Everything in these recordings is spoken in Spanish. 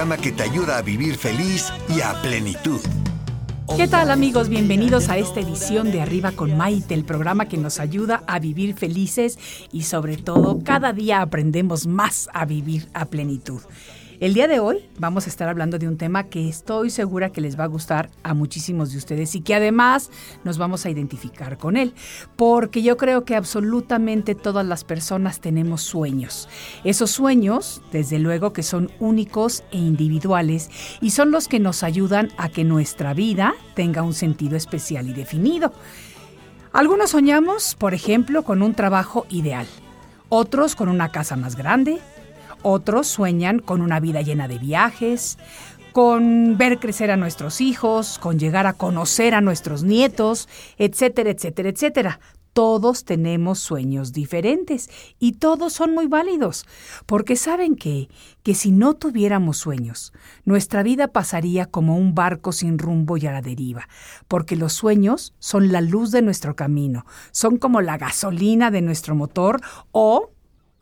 Programa que te ayuda a vivir feliz y a plenitud. ¿Qué tal amigos? Bienvenidos a esta edición de Arriba con Maite, el programa que nos ayuda a vivir felices y sobre todo cada día aprendemos más a vivir a plenitud. El día de hoy vamos a estar hablando de un tema que estoy segura que les va a gustar a muchísimos de ustedes y que además nos vamos a identificar con él, porque yo creo que absolutamente todas las personas tenemos sueños. Esos sueños, desde luego que son únicos e individuales y son los que nos ayudan a que nuestra vida tenga un sentido especial y definido. Algunos soñamos, por ejemplo, con un trabajo ideal, otros con una casa más grande, otros sueñan con una vida llena de viajes, con ver crecer a nuestros hijos, con llegar a conocer a nuestros nietos, etcétera, etcétera, etcétera. Todos tenemos sueños diferentes y todos son muy válidos, porque saben que, que si no tuviéramos sueños, nuestra vida pasaría como un barco sin rumbo y a la deriva, porque los sueños son la luz de nuestro camino, son como la gasolina de nuestro motor o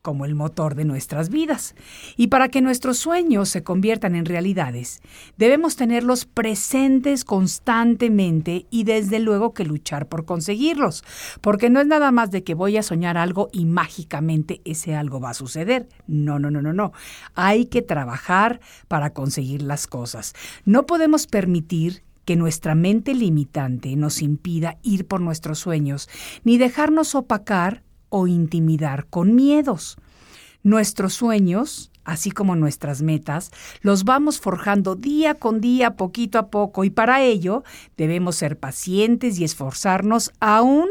como el motor de nuestras vidas. Y para que nuestros sueños se conviertan en realidades, debemos tenerlos presentes constantemente y desde luego que luchar por conseguirlos, porque no es nada más de que voy a soñar algo y mágicamente ese algo va a suceder. No, no, no, no, no. Hay que trabajar para conseguir las cosas. No podemos permitir que nuestra mente limitante nos impida ir por nuestros sueños, ni dejarnos opacar o intimidar con miedos. Nuestros sueños, así como nuestras metas, los vamos forjando día con día, poquito a poco, y para ello debemos ser pacientes y esforzarnos aún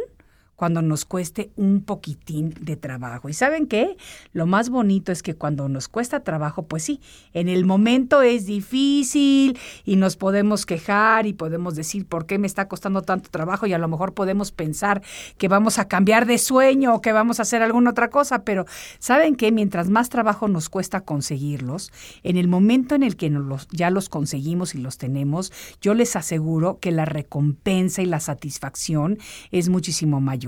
cuando nos cueste un poquitín de trabajo. ¿Y saben qué? Lo más bonito es que cuando nos cuesta trabajo, pues sí, en el momento es difícil y nos podemos quejar y podemos decir por qué me está costando tanto trabajo y a lo mejor podemos pensar que vamos a cambiar de sueño o que vamos a hacer alguna otra cosa, pero ¿saben qué? Mientras más trabajo nos cuesta conseguirlos, en el momento en el que los, ya los conseguimos y los tenemos, yo les aseguro que la recompensa y la satisfacción es muchísimo mayor.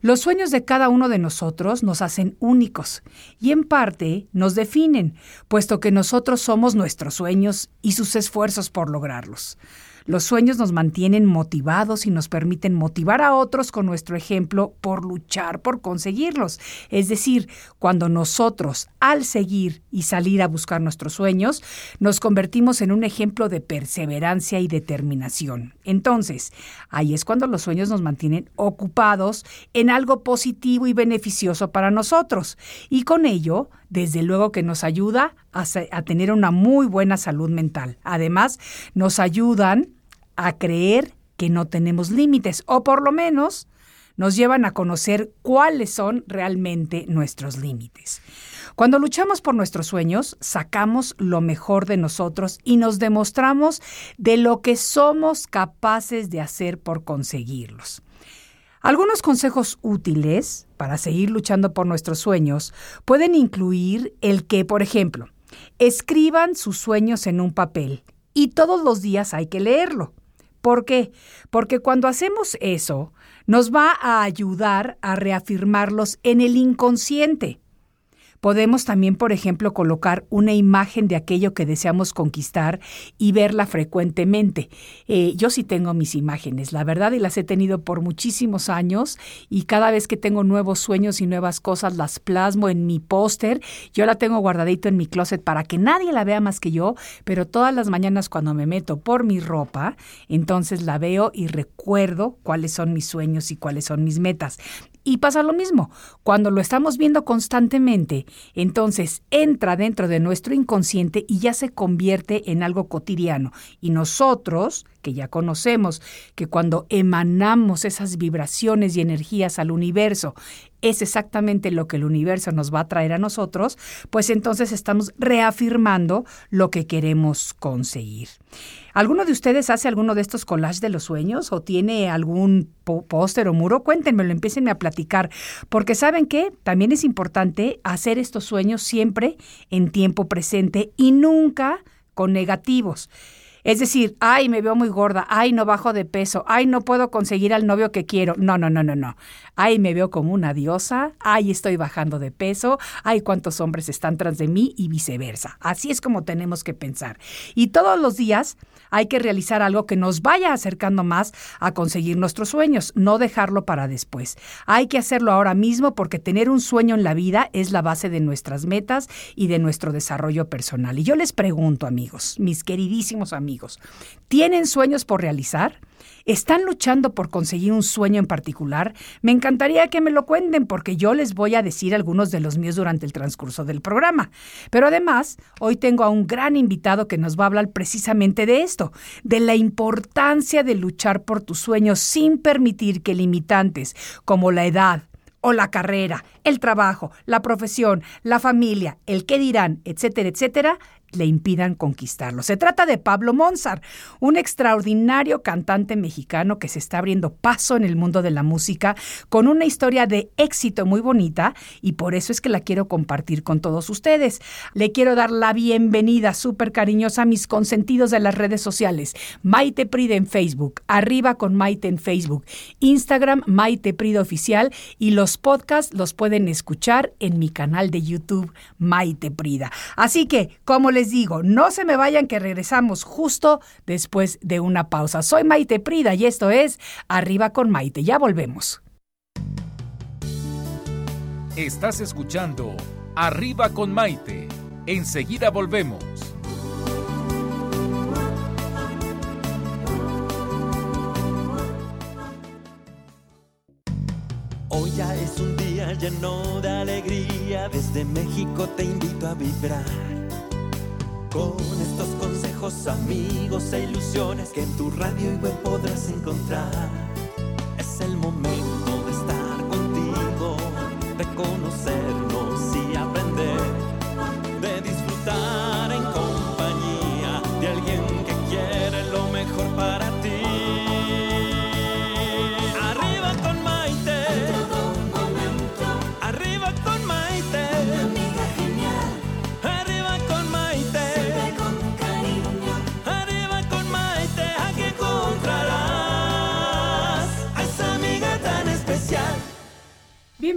Los sueños de cada uno de nosotros nos hacen únicos y en parte nos definen, puesto que nosotros somos nuestros sueños y sus esfuerzos por lograrlos. Los sueños nos mantienen motivados y nos permiten motivar a otros con nuestro ejemplo por luchar por conseguirlos. Es decir, cuando nosotros, al seguir y salir a buscar nuestros sueños, nos convertimos en un ejemplo de perseverancia y determinación. Entonces, ahí es cuando los sueños nos mantienen ocupados en algo positivo y beneficioso para nosotros. Y con ello, desde luego que nos ayuda a, tener una muy buena salud mental. Además, nos ayudan a creer que no tenemos límites o por lo menos nos llevan a conocer cuáles son realmente nuestros límites. Cuando luchamos por nuestros sueños, sacamos lo mejor de nosotros y nos demostramos de lo que somos capaces de hacer por conseguirlos. Algunos consejos útiles para seguir luchando por nuestros sueños pueden incluir el que, por ejemplo, escriban sus sueños en un papel y todos los días hay que leerlo. ¿Por qué? Porque cuando hacemos eso, nos va a ayudar a reafirmarlos en el inconsciente. Podemos también, por ejemplo, colocar una imagen de aquello que deseamos conquistar y verla frecuentemente. Eh, yo sí tengo mis imágenes, la verdad, y las he tenido por muchísimos años y cada vez que tengo nuevos sueños y nuevas cosas las plasmo en mi póster. Yo la tengo guardadito en mi closet para que nadie la vea más que yo, pero todas las mañanas cuando me meto por mi ropa, entonces la veo y recuerdo cuáles son mis sueños y cuáles son mis metas. Y pasa lo mismo, cuando lo estamos viendo constantemente, entonces entra dentro de nuestro inconsciente y ya se convierte en algo cotidiano. Y nosotros, que ya conocemos que cuando emanamos esas vibraciones y energías al universo, es exactamente lo que el universo nos va a traer a nosotros, pues entonces estamos reafirmando lo que queremos conseguir. ¿Alguno de ustedes hace alguno de estos collages de los sueños o tiene algún póster o muro? Cuéntenmelo, empiecen a platicar, porque saben que también es importante hacer estos sueños siempre en tiempo presente y nunca con negativos. Es decir, ay, me veo muy gorda, ay, no bajo de peso, ay, no puedo conseguir al novio que quiero. No, no, no, no, no. Ay, me veo como una diosa, ay, estoy bajando de peso, ay, cuántos hombres están tras de mí y viceversa. Así es como tenemos que pensar. Y todos los días hay que realizar algo que nos vaya acercando más a conseguir nuestros sueños, no dejarlo para después. Hay que hacerlo ahora mismo porque tener un sueño en la vida es la base de nuestras metas y de nuestro desarrollo personal. Y yo les pregunto, amigos, mis queridísimos amigos, ¿tienen sueños por realizar? ¿Están luchando por conseguir un sueño en particular? Me encantaría que me lo cuenten porque yo les voy a decir algunos de los míos durante el transcurso del programa. Pero además, hoy tengo a un gran invitado que nos va a hablar precisamente de esto, de la importancia de luchar por tus sueños sin permitir que limitantes como la edad, o la carrera, el trabajo, la profesión, la familia, el qué dirán, etcétera, etcétera, le impidan conquistarlo. Se trata de Pablo Monzar, un extraordinario cantante mexicano que se está abriendo paso en el mundo de la música con una historia de éxito muy bonita y por eso es que la quiero compartir con todos ustedes. Le quiero dar la bienvenida súper cariñosa a mis consentidos de las redes sociales. Maite Pride en Facebook, arriba con Maite en Facebook, Instagram Maite Pride Oficial y los podcasts los pueden escuchar en mi canal de YouTube Maite Prida. Así que, como les digo, no se me vayan que regresamos justo después de una pausa. Soy Maite Prida y esto es Arriba con Maite. Ya volvemos. Estás escuchando Arriba con Maite. Enseguida volvemos. Hoy ya es un día lleno de alegría. Desde México te invito a vibrar con estos consejos, amigos e ilusiones que en tu radio y web podrás encontrar. Es el momento de estar contigo, de conocernos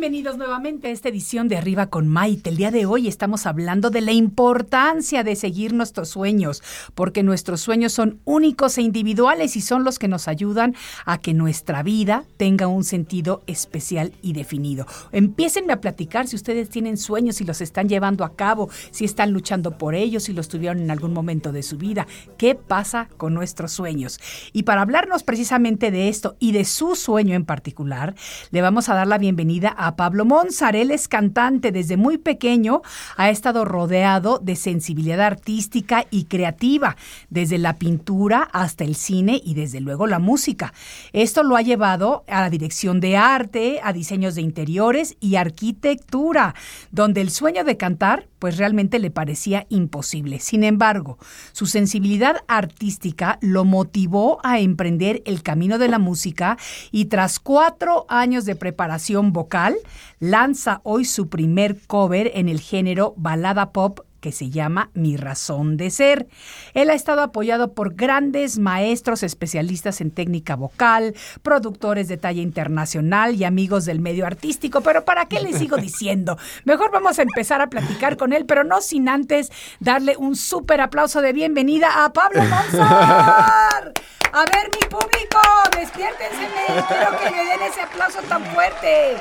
Bienvenidos nuevamente a esta edición de Arriba con Maite. El día de hoy estamos hablando de la importancia de seguir nuestros sueños, porque nuestros sueños son únicos e individuales y son los que nos ayudan a que nuestra vida tenga un sentido especial y definido. Empiecen a platicar si ustedes tienen sueños, si los están llevando a cabo, si están luchando por ellos, si los tuvieron en algún momento de su vida. ¿Qué pasa con nuestros sueños? Y para hablarnos precisamente de esto y de su sueño en particular, le vamos a dar la bienvenida a Pablo Monzar. Es cantante desde muy pequeño, ha estado rodeado de sensibilidad artística y creativa, desde la pintura hasta el cine y desde luego la música. Esto lo ha llevado a la dirección de arte, a diseños de interiores y arquitectura, donde el sueño de cantar pues realmente le parecía imposible. Sin embargo, su sensibilidad artística lo motivó a emprender el camino de la música y tras cuatro años de preparación vocal, lanza hoy su primer cover en el género balada pop que se llama Mi Razón de Ser. Él ha estado apoyado por grandes maestros especialistas en técnica vocal, productores de talla internacional y amigos del medio artístico, pero ¿para qué le sigo diciendo? Mejor vamos a empezar a platicar con él, pero no sin antes darle un súper aplauso de bienvenida a Pablo Monzar. A ver, mi público, despiértense, quiero que me den ese aplauso tan fuerte.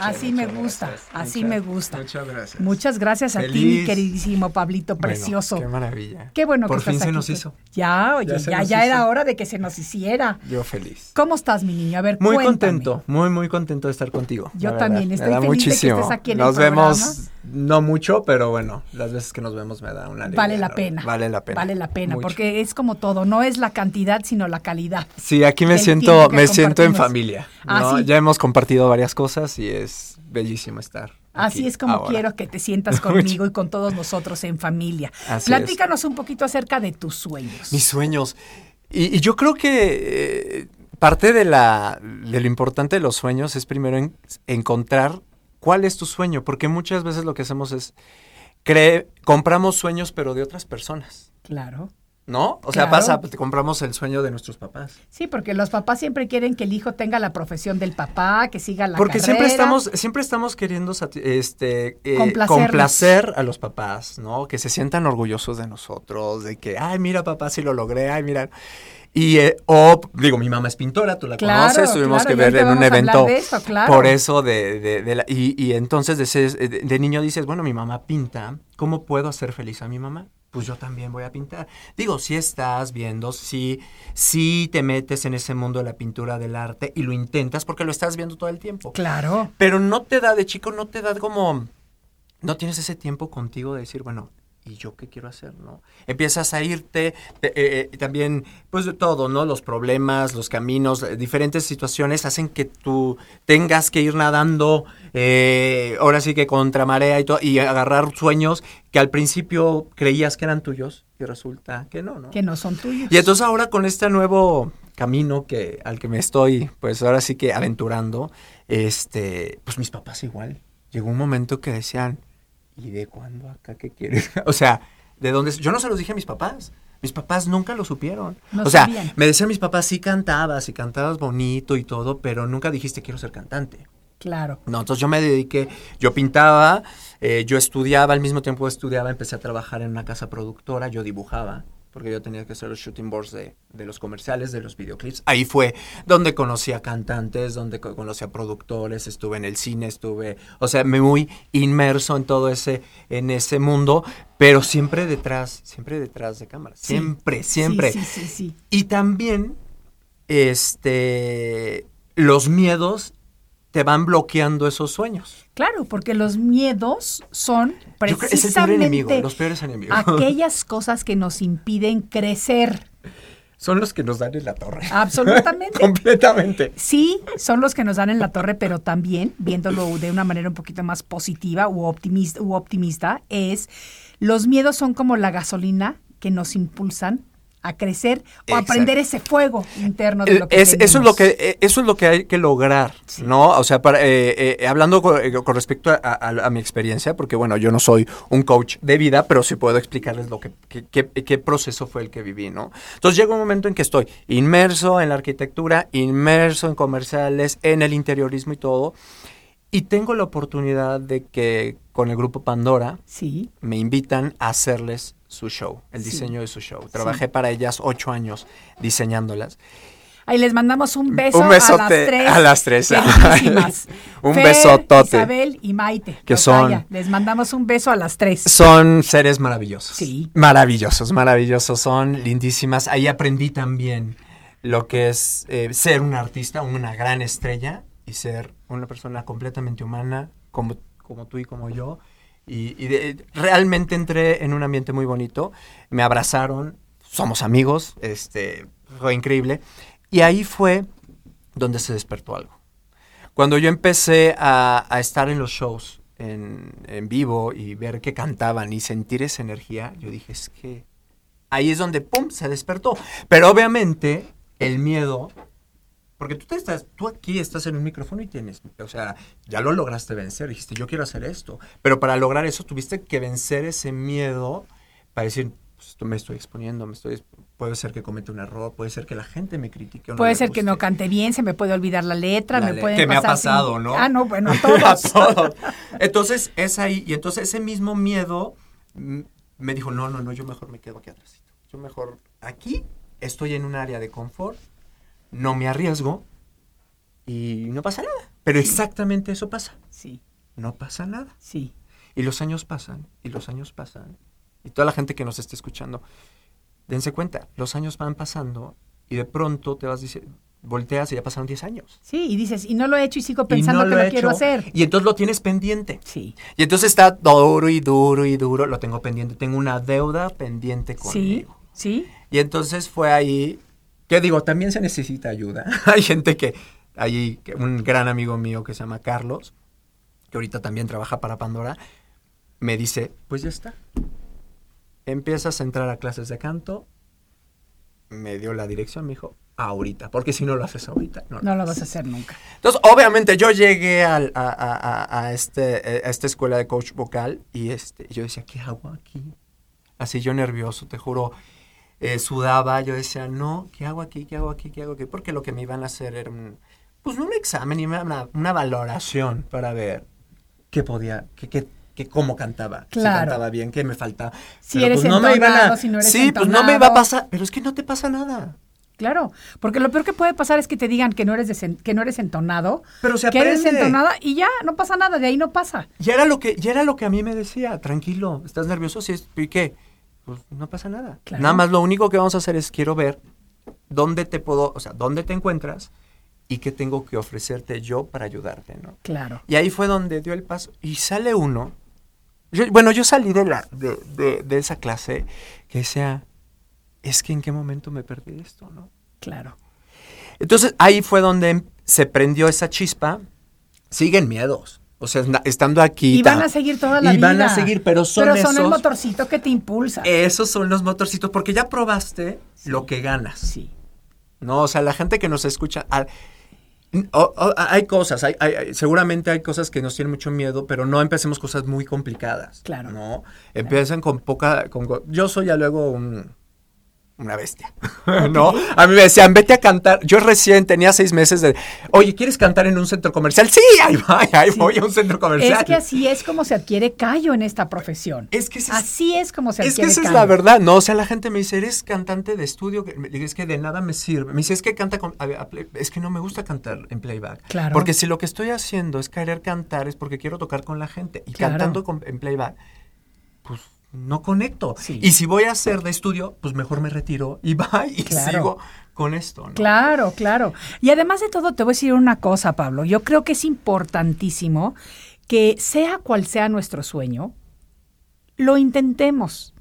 Así me gusta, así me gusta. Muchas gracias. Muchas gracias a ti, mi queridísimo Pablito Bueno, precioso. qué maravilla. Qué bueno Por que fin estás se aquí, nos hizo. Ya, oye, Ya era hora de que se nos hiciera. Yo feliz. ¿Cómo estás, mi niño? A ver, Muy cuéntame. contento, muy, muy contento de estar contigo. Yo también, estoy feliz de que muchísimo. estés aquí en el Nos programa. vemos, no mucho, pero bueno, las veces que nos vemos me da una alegría. Vale la pena. Vale la pena. Vale la pena, Mucho. porque es como todo, no es la cantidad, sino la calidad. Sí, aquí me siento, me siento en familia. Ah. Ya hemos compartido varias cosas cosas y es bellísimo estar. Así aquí es como ahora. quiero que te sientas conmigo y con todos nosotros en familia. Así es. Platícanos un poquito acerca de tus sueños. Mis sueños. Y, y yo creo que eh, parte de, la, de lo importante de los sueños es primero en- encontrar cuál es tu sueño, porque muchas veces lo que hacemos es cree, compramos sueños pero de otras personas, Claro. ¿No? O sea, Claro. pasa, pues, compramos el sueño de nuestros papás. Sí, porque los papás siempre quieren que el hijo tenga la profesión del papá, que siga la Porque siempre estamos, siempre estamos queriendo este, eh, complacer a los papás, ¿no? Que se sientan orgullosos de nosotros, de que, ay, mira papá, sí lo logré, ay, mira. Y, eh, o, digo, mi mamá es pintora, tú la Claro, conoces, tuvimos claro, que ver en un evento. de. Por eso, de, de- de la- y, y entonces de niño dices, bueno, mi mamá pinta, ¿cómo puedo hacer feliz a mi mamá? Pues yo también voy a pintar. Digo, si estás viendo, si, si te metes en ese mundo de la pintura del arte y lo intentas porque lo estás viendo todo el tiempo. Claro. Pero no te da, de chico, no te da como, no tienes ese tiempo contigo de decir, bueno, ¿y yo qué quiero hacer, no? Empiezas a irte, te- eh, eh, también, pues de todo, ¿no? Los problemas, los caminos, eh, diferentes situaciones hacen que tú tengas que ir nadando, eh, ahora sí que contra marea y todo, y agarrar sueños que al principio creías que eran tuyos y resulta que no, ¿no? Que no son tuyos. Y entonces ahora con este nuevo camino que al que me estoy, pues ahora sí que aventurando, este, pues mis papás igual. Llegó un momento que decían, ¿y de cuándo acá qué quieres? o sea, ¿de dónde? Yo no se los dije a mis papás. Mis papás nunca lo supieron. No o sea, sabían. me decían mis papás, sí cantabas y cantabas bonito y todo, pero nunca dijiste quiero ser cantante. Claro. No, entonces yo me dediqué, yo pintaba, eh, yo estudiaba, al mismo tiempo estudiaba, empecé a trabajar en una casa productora, yo dibujaba, porque yo tenía que hacer los shooting boards de, de los comerciales, de los videoclips. Ahí fue donde conocí a cantantes, donde co- conocí a productores, estuve en el cine, estuve, o sea, me muy inmerso en todo ese, en ese mundo, pero siempre detrás, siempre detrás de cámaras, Sí. siempre, siempre. Sí, sí, sí, sí. Y también, este, los miedos te van bloqueando esos sueños. Claro, porque los miedos son que es el peor enemigo, precisamente los peores enemigos. aquellas cosas que nos impiden crecer. Son los que nos dan en la torre. Absolutamente. Completamente. Sí, son los que nos dan en la torre, pero también, viéndolo de una manera un poquito más positiva u optimista, u optimista, es los miedos son como la gasolina que nos impulsan a crecer o a Exacto. prender ese fuego interno de lo que Es- eso es lo que eh, eso es lo que hay que lograr, ¿no? O sea, para, eh, eh, hablando con, eh, con respecto a, a- a mi experiencia, porque bueno, yo no soy un coach de vida, pero sí puedo explicarles lo que qué- qué- qué proceso fue el que viví, ¿no? Entonces llega un momento en que estoy inmerso en la arquitectura, inmerso en comerciales, en el interiorismo y todo, y tengo la oportunidad de que con el grupo Pandora Sí, me invitan a hacerles su show, el Sí. diseño de su show. Trabajé para ellas ocho años diseñándolas. ahí les mandamos un beso Un besote a las tres. a las tres. Un Fer, besotote. Isabel y Maite. Que Rosaya. son- Les mandamos un beso a las tres. Son seres maravillosos. Sí. Maravillosos, maravillosos, son lindísimas. Ahí aprendí también lo que es eh, ser un artista, una gran estrella y ser una persona completamente humana como, como tú y como yo. Y, realmente entré en un ambiente muy bonito. Me abrazaron, somos amigos, este, fue increíble. Y ahí fue donde se despertó algo. Cuando yo empecé a, a estar en los shows en, en vivo y ver que cantaban y sentir esa energía, yo dije, es que ahí es donde, ¡pum!, se despertó. Pero obviamente el miedo, porque tú, te estás, tú aquí estás en un micrófono y tienes, o sea, ya lo lograste vencer, dijiste, yo quiero hacer esto. Pero para lograr eso tuviste que vencer ese miedo para decir, pues, me estoy exponiendo, me estoy, puede ser que cometa un error, puede ser que la gente me critique. o no Puede ser que no cante bien, se me puede olvidar la letra, La me le- pueden que me ha sin- pasado, ¿no? Ah, no, bueno, a A todos. todos. Entonces, es ahí. Y entonces ese mismo miedo me dijo, no, no, no, yo mejor me quedo aquí atrás. Yo mejor aquí estoy en un área de confort, no me arriesgo y no pasa nada. Pero exactamente eso pasa. Sí, No pasa nada. sí. Y los años pasan, y los años pasan. Y toda la gente que nos esté escuchando, dense cuenta, los años van pasando y de pronto te vas diciendo, volteas y ya pasaron 10 años. Sí, y dices, y no lo he hecho y sigo Y pensando no que lo, he quiero hacer. Y entonces lo tienes pendiente. Sí, Y entonces está duro y duro y duro, lo tengo pendiente, tengo una deuda pendiente sí, conmigo. sí. Y entonces fue ahí, que digo, también se necesita ayuda. Hay gente que que un gran amigo mío que se llama Carlos, que ahorita también trabaja para Pandora, me dice, pues ya está. Empiezas a entrar a clases de canto. Me dio la dirección, me dijo, ahorita, porque si no lo haces ahorita, no, No lo vas a hacer nunca. entonces, obviamente, yo llegué al- a, a- a- a este, a esta escuela de coach vocal y este, yo decía, ¿qué hago aquí? Así yo nervioso, te juro, eh, sudaba, yo decía, no, ¿qué hago aquí? ¿Qué hago aquí? ¿Qué hago aquí? Porque lo que me iban a hacer era un, pues no un examen, y una, una valoración para ver qué podía, qué, qué, qué- cómo cantaba, si cantaba bien, qué me faltaba. Si Pero, eres pues, no me entonado, a, si no eres Sí, pues no me iba a pasar, pero es que no te pasa nada. Claro, porque lo peor que puede pasar es que te digan que no eres desen- que no eres entonado, Pero se que eres aprende. entonada y ya, no pasa nada, de ahí no pasa. Y era lo que, y era lo que a mí me decía, tranquilo, ¿estás nervioso? Sí, es- ¿y qué? Pues no pasa nada. Claro. Nada más lo único que vamos a hacer es quiero ver dónde te puedo, o sea, dónde te encuentras y qué tengo que ofrecerte yo para ayudarte, ¿no? Claro. Y ahí fue donde dio el paso. Y sale uno. yo- bueno, yo salí de, la, de, de- de esa clase que decía, es que en qué momento me perdí esto, ¿no? Claro. Entonces ahí fue donde se prendió esa chispa. Siguen miedos. O sea, estando aquí. Y van a seguir toda la y vida. van a seguir, pero son Pero son el esos- motorcito que te impulsa. Esos son los motorcitos, porque ya probaste lo que ganas. sí. No, o sea, la gente que nos escucha. o- o- hay cosas, hay, hay- seguramente hay cosas que nos tienen mucho miedo, pero no empecemos cosas muy complicadas. Claro. No, empiecen con poca. Con, yo soy ya luego un- una bestia. ¿No? A mí me decían, vete a cantar. Yo recién tenía seis meses de. Oye, ¿quieres cantar en un centro comercial? Sí, ahí voy, ahí Sí. voy a un centro comercial. Es que así es como se adquiere callo en esta profesión. Es que es- así es como se Es que adquiere esa es la verdad, ¿no? O sea, la gente me dice, ¿eres cantante de estudio? Que- me digo, Es que de nada me sirve. Me dice, es que canta con... a a Es que no me gusta cantar en playback. Claro. Porque si lo que estoy haciendo es querer cantar, es porque quiero tocar con la gente. Y Claro. cantando con- en playback, no conecto. Sí. Y si voy a hacer de estudio, pues mejor me retiro y va y Claro. sigo con esto, ¿no? Claro, claro. Y además de todo, te voy a decir una cosa, Pablo. Yo creo que es importantísimo que sea cual sea nuestro sueño, lo intentemos.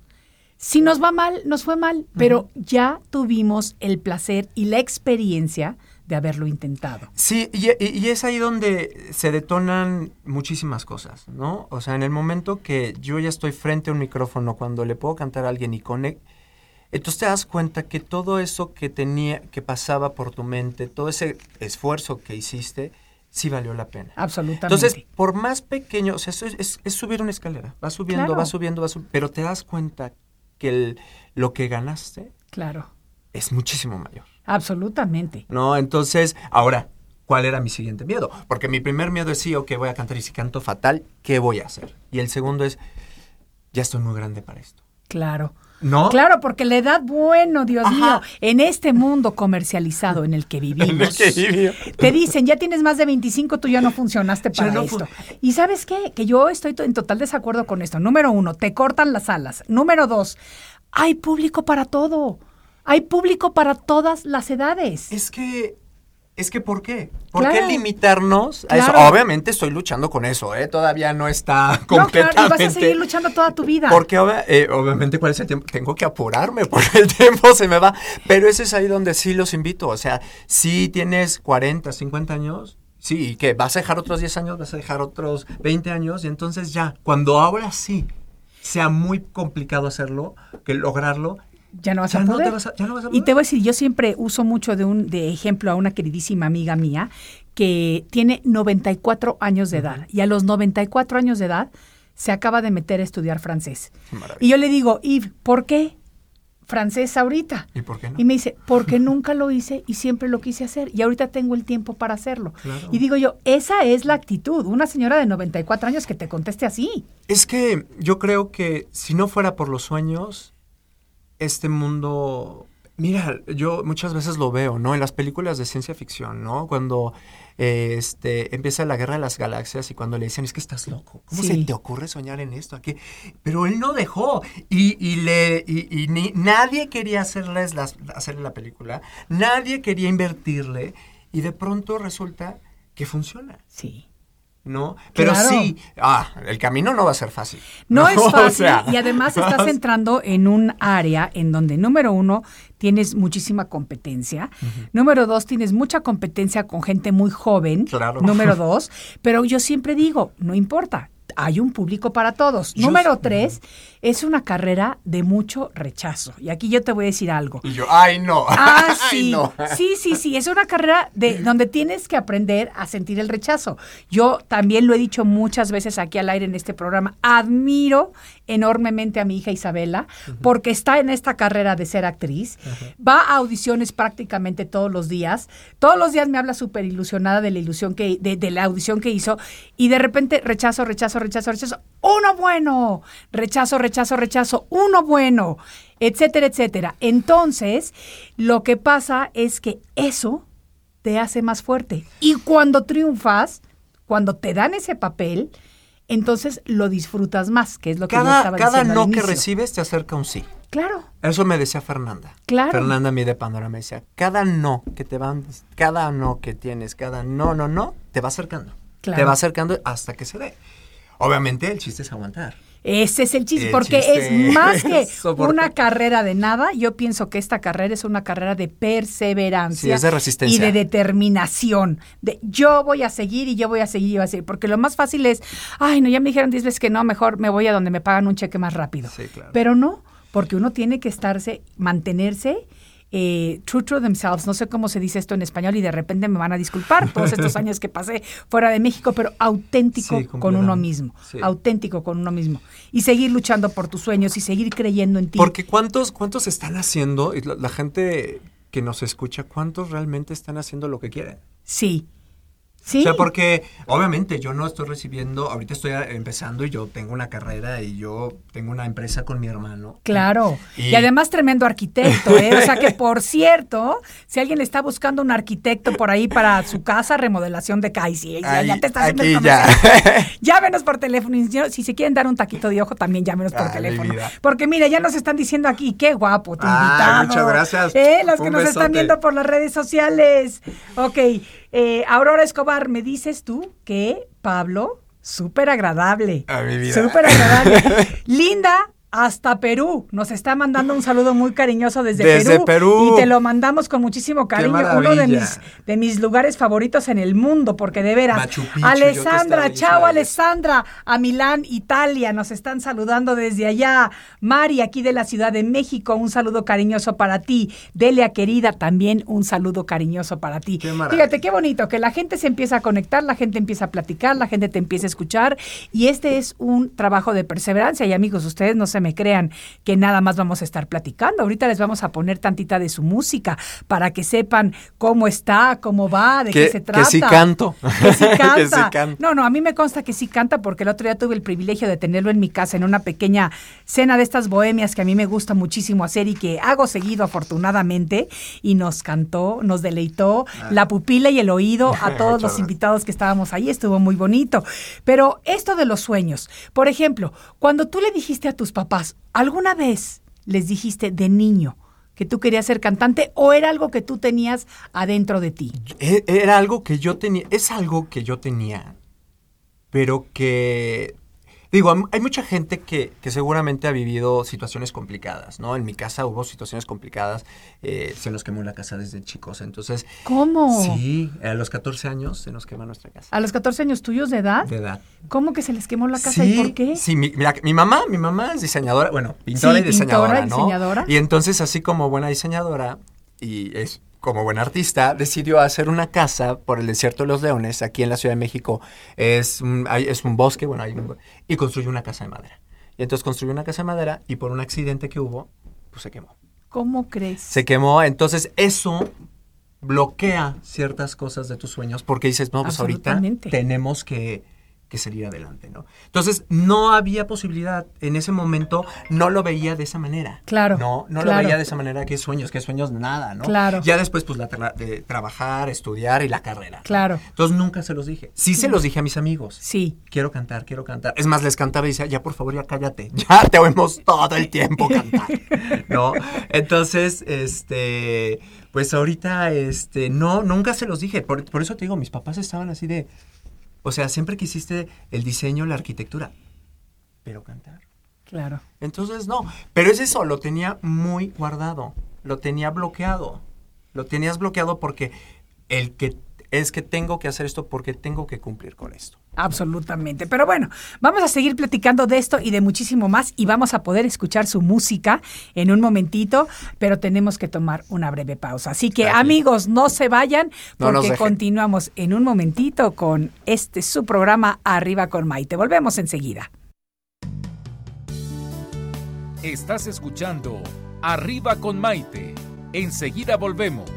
Si nos va mal, nos fue mal, pero ya tuvimos el placer y la experiencia de haberlo intentado. Sí, y, y- es ahí donde se detonan muchísimas cosas, ¿no? O sea, en el momento que yo ya estoy frente a un micrófono, cuando le puedo cantar a alguien y conect, entonces te das cuenta que todo eso que tenía, que pasaba por tu mente, todo ese esfuerzo que hiciste, sí valió la pena. Absolutamente. Entonces, por más pequeño, o sea, eso es, es- es subir una escalera, va subiendo, Claro. va subiendo, va subiendo, pero te das cuenta que el- lo que ganaste claro, es muchísimo mayor. Absolutamente. ¿no? Entonces, ahora, ¿cuál era mi siguiente miedo? Porque mi primer miedo es, sí, ok, voy a cantar y si canto fatal, ¿qué voy a hacer? Y el segundo es, ya estoy muy grande para esto. Claro. ¿No? Claro, porque la edad, bueno, Dios Ajá. mío, en este mundo comercializado en el que vivimos. El que. Te dicen, ya tienes más de 25, tú ya no funcionaste para no esto. Y sabes qué? Que yo estoy to- en total desacuerdo con esto. Número uno, te cortan las alas. Número dos, hay público para todo. Hay público para todas las edades. Es que, es que, ¿por qué? ¿Por Claro. qué limitarnos a eso? Obviamente estoy luchando con eso, ¿eh? Todavía no está No, claro, completamente... y vas a seguir luchando toda tu vida. Porque eh, obviamente, ¿cuál es el tiempo? Tengo que apurarme porque el tiempo se me va. Pero ese es ahí donde sí los invito. O sea, si tienes 40, 50 años, sí, ¿y qué? ¿Vas a dejar otros 10 años? ¿Vas a dejar otros 20 años? Y entonces ya, cuando ahora sí sea muy complicado hacerlo, que lograrlo, ya no vas ya a poder. te vas a- ya no vas a Y te voy a decir, yo siempre uso mucho de un de ejemplo a una queridísima amiga mía que tiene 94 años de edad y a los 94 años de edad se acaba de meter a estudiar francés. Y yo le digo, Yves, ¿por qué francés ahorita? ¿Y por qué no? Y me dice, porque nunca lo hice y siempre lo quise hacer y ahorita tengo el tiempo para hacerlo. Claro. Y digo yo, esa es la actitud, una señora de 94 años que te conteste así. Es que yo creo que si no fuera por los sueños, este mundo... Mira, yo muchas veces lo veo, ¿no? En las películas de ciencia ficción, ¿no? Cuando eh, este, empieza la guerra de las galaxias y cuando le dicen, es que estás loco, ¿cómo Sí. se te ocurre soñar en esto? Aquí? Pero él no dejó y, y le, y, y ni, nadie quería hacerles las, hacerle la película, nadie quería invertirle y de pronto resulta que funciona. Sí. ¿No? Pero Claro. sí, ah, el camino no va a ser fácil. No, es O fácil sea, y además estás entrando en un área en donde, número uno, tienes muchísima competencia. Número dos, tienes mucha competencia con gente muy joven. Claro. Número dos, pero yo siempre digo, no importa. Hay un público para todos. Yo- Número tres, es una carrera de mucho rechazo. Y aquí yo te voy a decir algo. Y yo, ay, no. Ah, Ay, sí. no. Sí, sí, sí. Es una carrera de donde tienes que aprender a sentir el rechazo. Yo también lo he dicho muchas veces aquí al aire en este programa. Admiro enormemente a mi hija Isabela porque está en esta carrera de ser actriz. Va a audiciones prácticamente todos los días. Todos los días me habla súper ilusionada de la ilusión que, de, de la audición que hizo. Y de repente rechazo, rechazo, rechazo, rechazo. Uno bueno. Rechazo, rechazo, rechazo. Uno bueno etcétera, etcétera. Entonces, lo que pasa es que eso te hace más fuerte. Y cuando triunfas, cuando te dan ese papel, entonces lo disfrutas más, que es lo que yo Cada, estaba cada diciendo no al que recibes te acerca un sí. Claro, Eso me decía Fernanda. Claro. Fernanda mide Pandora me decía, cada no que te van, cada no que tienes, cada no, no, no, te va acercando. Claro. Te va acercando hasta que se dé. Obviamente el chiste es aguantar. Ese es el chiste, El porque chiste es más que una carrera de nada, yo pienso que esta carrera es una carrera de perseverancia. Sí, es de resistencia. Y de determinación. De yo voy a seguir y yo voy a seguir y voy a seguir. Porque lo más fácil es, ay, no, ya me dijeron 10 veces que no, mejor me voy a donde me pagan un cheque más rápido. Sí, claro. Pero no, porque uno tiene que estarse, mantenerse eh, true to themselves, no sé cómo se dice esto en español y de repente me van a disculpar todos estos años que pasé fuera de México, pero auténtico Sí, con uno mismo, Sí. auténtico con uno mismo y seguir luchando por tus sueños y seguir creyendo en ti. Porque cuántos, cuántos están haciendo, y la, la gente que nos escucha, cuántos realmente están haciendo lo que quieren. Sí. Sí. O sea, porque obviamente yo no estoy recibiendo, ahorita estoy empezando y yo tengo una carrera y yo tengo una empresa con mi hermano. Claro. Y, Y- además tremendo arquitecto, ¿eh? O sea que, por cierto, si alguien está buscando un arquitecto por ahí para su casa, remodelación de CAICI, ya, ya te está haciendo el ya. Llámenos por teléfono. Si- se quieren dar un taquito de ojo, también llámenos por Ay, teléfono. Porque mira, ya nos están diciendo aquí, qué guapo Ay, invitado. muchas gracias. Eh, Los que Un nos están viendo por las redes sociales. Ok, eh, Aurora Escobar, me dices tú que Pablo, súper agradable. A mi vida. Súper agradable. Linda. Hasta Perú. Nos está mandando un saludo muy cariñoso desde, Desde Perú. Y te lo mandamos con muchísimo cariño. Uno de mis, de mis lugares favoritos en el mundo, porque de veras. Machu Picchu, Alessandra, chao. Alessandra, a Milán, Italia. Nos están saludando desde allá. Mari, aquí de la Ciudad de México, un saludo cariñoso para ti. Delia, querida, también un saludo cariñoso para ti. Qué. Fíjate qué bonito, que la gente se empieza a conectar, la gente empieza a platicar, la gente te empieza a escuchar. Y este es un trabajo de perseverancia. Y amigos, ustedes no se me crean que nada más vamos a estar platicando. Ahorita les vamos a poner tantita de su música para que sepan cómo está, cómo va, de qué se que trata. sí canto. Que sí canta. Que sí canta. No, no, a mí me consta que sí canta porque el otro día tuve el privilegio de tenerlo en mi casa en una pequeña cena de estas bohemias que a mí me gusta muchísimo hacer y que hago seguido afortunadamente y nos cantó, nos deleitó la pupila y el oído a todos los invitados que estábamos ahí, estuvo muy bonito. Pero esto de los sueños, por ejemplo, cuando tú le dijiste a tus papás, ¿alguna vez les dijiste de niño que tú querías ser cantante o era algo que tú tenías adentro de ti? E- Era algo que yo tenía, es algo que yo tenía, pero que, digo, hay mucha gente que, que seguramente ha vivido situaciones complicadas, ¿no? En mi casa hubo situaciones complicadas, eh, se nos quemó la casa desde chicos, entonces... ¿Cómo? Sí, a los 14 años se nos quema nuestra casa. ¿A los 14 años tuyos de edad? De edad. ¿Cómo que se les quemó la casa y por qué? Sí, mi, mira, mi mamá, mi mamá es diseñadora, bueno, pintora Sí, y diseñadora, pintora, ¿no? diseñadora. Y entonces, así como buena diseñadora y es como buena artista, decidió hacer una casa por el desierto de los leones, aquí en la Ciudad de México. Es un, hay- es un bosque, bueno, hay un- y construyó una casa de madera. Y entonces construyó una casa de madera y por un accidente que hubo, pues se quemó. ¿Cómo crees? Se quemó, entonces eso bloquea ciertas cosas de tus sueños porque dices, no, pues ahorita tenemos que, que salir adelante, ¿no? Entonces no había posibilidad, en ese momento no lo veía de esa manera. Claro, No, no claro. lo veía de esa manera, qué sueños, qué sueños, nada, ¿no? Claro. Ya después, pues, la tra- de trabajar, estudiar y la carrera. ¿no? Claro. Entonces nunca se los dije. Sí se los dije a mis amigos. Sí. Quiero cantar, quiero cantar. Es más, les cantaba y decía, ya por favor, ya cállate. Ya te oímos todo el tiempo cantar. ¿No? Entonces, este, pues ahorita, este, no, nunca se los dije. Por, por eso te digo, mis papás estaban así de, O sea, siempre quisiste el diseño, la arquitectura, pero cantar. Claro. Entonces, no. Pero es eso, lo tenía muy guardado. Lo tenía bloqueado. Lo tenías bloqueado porque el que es que tengo que hacer esto porque tengo que cumplir con esto. Absolutamente. Pero bueno, vamos a seguir platicando de esto y de muchísimo más y vamos a poder escuchar su música en un momentito, pero tenemos que tomar una breve pausa. Así que Gracias. amigos, no se vayan porque continuamos en un momentito con este su programa Arriba con Maite. Volvemos enseguida. Estás escuchando Arriba con Maite. Enseguida volvemos.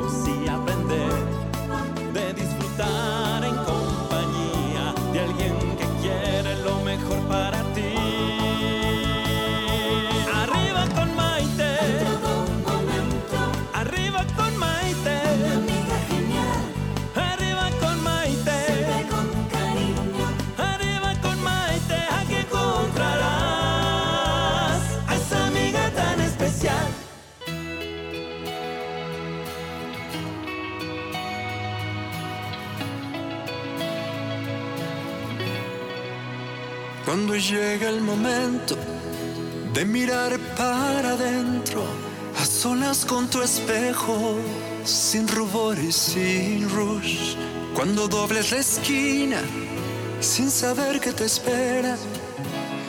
Llega el momento de mirar para adentro, a solas con tu espejo, sin rubor y sin rush. Cuando dobles la esquina, sin saber qué te espera,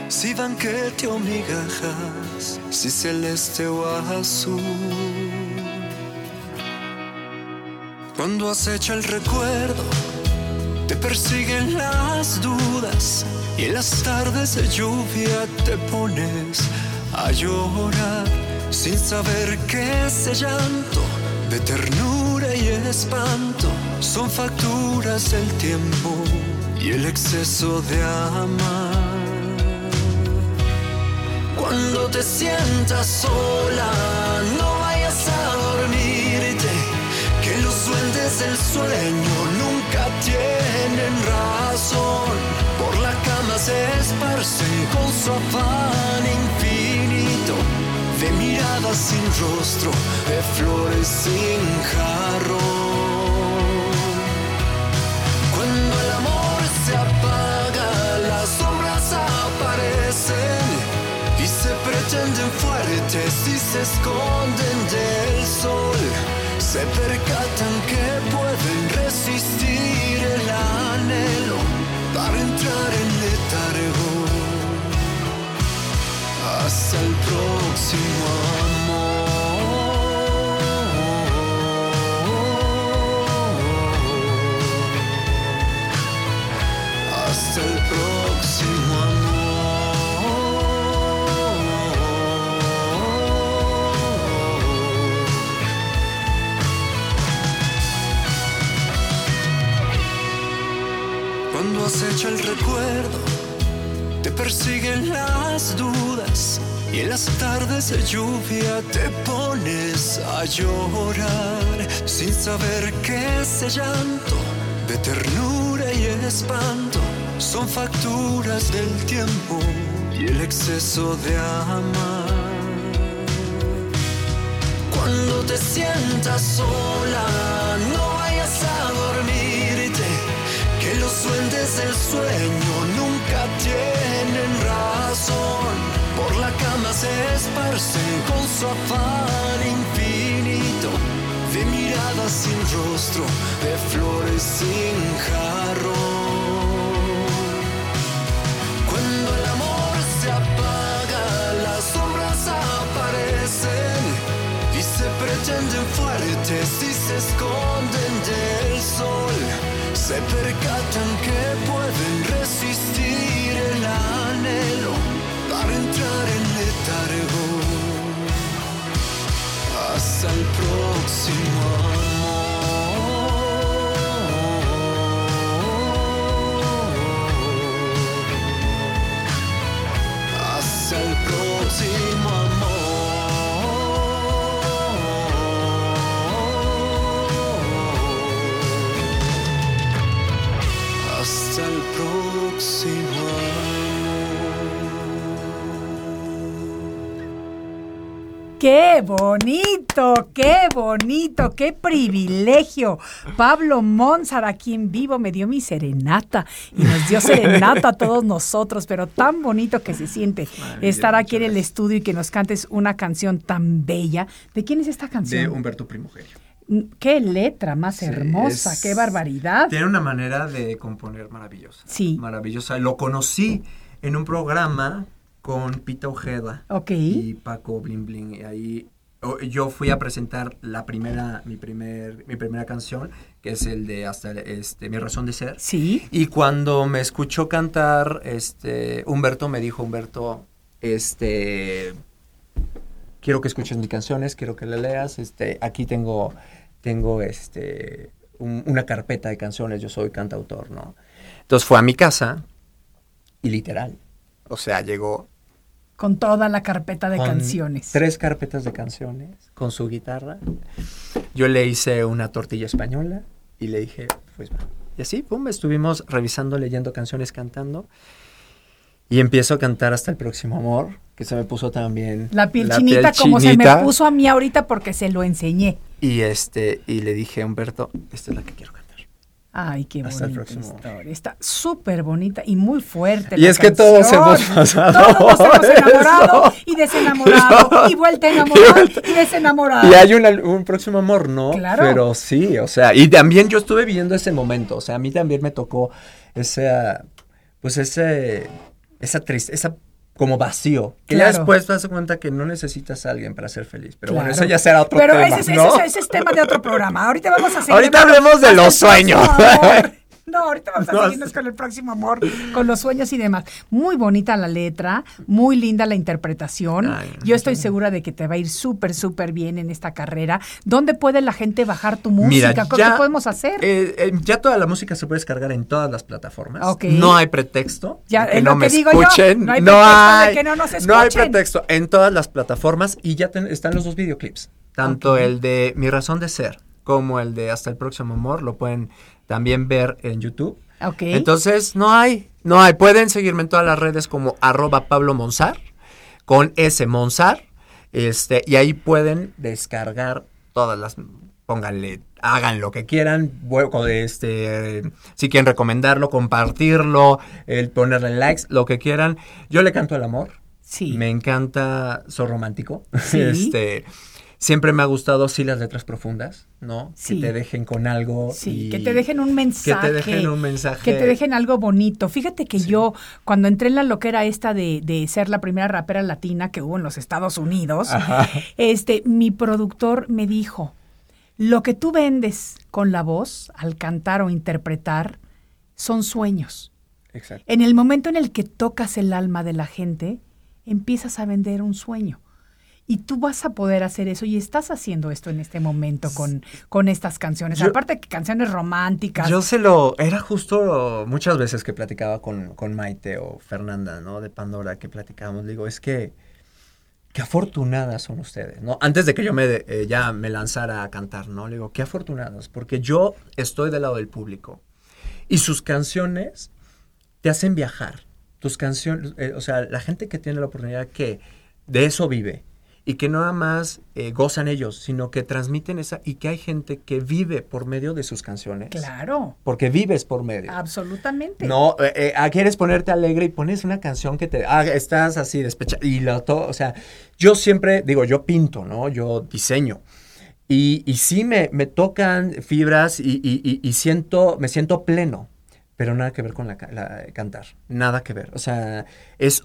si banquete o migajas, si celeste o azul. Cuando acecha el recuerdo, te persiguen las dudas y en las tardes de lluvia te pones a llorar sin saber que ese llanto de ternura y espanto son facturas del tiempo y el exceso de amar. Cuando te sientas sola, no vayas a dormirte, que los duendes del sueño nunca tienen razón. Se esparcen con su afán infinito, de miradas sin rostro, de flores sin jarrón. Cuando el amor se apaga, las sombras aparecen y se pretenden fuertes y se esconden del sol. Se percatan que pueden resistir el anhelo para entrar en letargo. Hasta el próximo amor. Hasta el próximo te persiguen las dudas y en las tardes de lluvia te pones a llorar sin saber que ese llanto de ternura y espanto son facturas del tiempo y el exceso de amar. Cuando te sientas sola, del sueño nunca tienen razón. Por la cama se esparcen con su afán infinito, de miradas sin rostro, de flores sin jarrón. Cuando el amor se apaga, las sombras aparecen y se pretenden fuertes y se esconden del sol. Se percatan que pueden resistir el anhelo para entrar en letargo hasta el próximo amor. Hasta próximo amor. ¡Qué bonito! ¡Qué bonito! ¡Qué privilegio! Pablo Monzar aquí en vivo me dio mi serenata y nos dio serenata a todos nosotros, pero tan bonito que se siente estar aquí en el estudio y que nos cantes una canción tan bella. ¿De quién es esta De canción? Humberto Primogerio. ¡Qué letra más Sí, hermosa! es- ¡Qué barbaridad! Tiene una manera de componer maravillosa. Sí. Maravillosa. Lo conocí en un programa con Pita Ojeda Ok. y Paco Blin Blin. Y ahí yo fui a presentar la primera, mi, primer, mi primera canción, que es el de hasta este, Mi razón de ser. Sí. Y cuando me escuchó cantar, este, Humberto me dijo, Humberto, este, quiero que escuches mis canciones, quiero que la leas, este, aquí tengo, tengo, este, un- una carpeta de canciones, yo soy cantautor, ¿no? Entonces fue a mi casa y literal, o sea, llegó Con toda la carpeta de con canciones. Tres carpetas de canciones con su guitarra. Yo le hice una tortilla española y le dije, pues va. Y así, pum, estuvimos revisando, leyendo canciones, cantando. Y empiezo a cantar hasta el próximo amor, que se me puso también La piel chinita como se me puso a mí ahorita porque se lo enseñé. Y este, y le dije a Humberto, esta es la que quiero cantar. Ay, qué Hasta bonita historia. Está súper bonita y muy fuerte. Y la es que todos hemos pasado Todos nos hemos enamorado eso. y desenamorado y vuelta a enamorar y desenamorado. Y hay una- un próximo amor, ¿no? Claro. Pero sí, o sea, y también yo estuve viviendo ese momento, o sea, a mí también me tocó ese, pues ese, esa tristeza, como vacío. Que ya después te das cuenta que no necesitas a alguien para ser feliz. Pero bueno, eso ya será otro Pero tema, ese, es- ese ¿no? es- ese es tema de otro programa. Ahorita vamos a seguir. Ahorita hablemos de los sueños. No, ahorita vamos a No, seguirnos con el próximo amor, con los sueños y demás. Muy bonita la letra, muy linda la interpretación. Ay, Yo estoy segura de que te va a ir súper, súper bien en esta carrera. ¿Dónde puede la gente bajar tu música? Mira, ¿Qué podemos hacer? eh, eh, ya toda la música se puede descargar en todas las plataformas. Ok. No hay pretexto. Ya, que no me que yo, escuchen. no hay pretexto de que no nos no hay escuchen. pretexto. En todas las plataformas y ya ten- están los dos videoclips. Tanto el de Mi razón de ser como el de Hasta el próximo amor lo pueden también ver en YouTube. ok. Entonces, no hay, no hay. Pueden seguirme en todas las redes como arroba Pablo Monzar, con S Monzar, este, y ahí pueden descargar todas las, pónganle, hagan lo que quieran, este, si quieren recomendarlo, compartirlo, el ponerle likes, lo que quieran. Yo le canto el amor. sí. Me encanta, soy romántico. Sí. Este, siempre me ha gustado sí las letras profundas, ¿no? Sí. Que te dejen con algo. Sí, y- que te dejen un mensaje. Que te dejen un mensaje. Que te dejen algo bonito. Fíjate que yo, cuando entré en la loquera esta de, de ser la primera rapera latina que hubo en los Estados Unidos, este, mi productor me dijo, lo que tú vendes con la voz, al cantar o interpretar, son sueños. Exacto. En el momento en el que tocas el alma de la gente, empiezas a vender un sueño. Y tú vas a poder hacer eso y estás haciendo esto en este momento con, con estas canciones. Yo- Aparte que canciones románticas. Yo se lo, era justo muchas veces que platicaba con, con Maite o Fernanda, ¿no? De Pandora, que platicábamos, digo, es que, qué afortunadas son ustedes, ¿no? Antes de que yo me, eh, ya me lanzara a cantar, ¿no? Le digo, qué afortunados, porque yo estoy del lado del público y sus canciones te hacen viajar. Tus canciones, eh, o sea, la gente que tiene la oportunidad que de eso vive y que no nada más eh, gozan ellos, sino que transmiten esa y que hay gente que vive por medio de sus canciones. Claro, Porque vives por medio. absolutamente. No, eh, eh, ah, quieres ponerte alegre y pones una canción que te ah, estás así despechado y lo todo, o sea, yo siempre digo, yo pinto, ¿no? Yo diseño. Y, y sí me, me tocan fibras y, y- siento, me siento pleno, pero nada que ver con la- cantar, nada que ver. O sea, es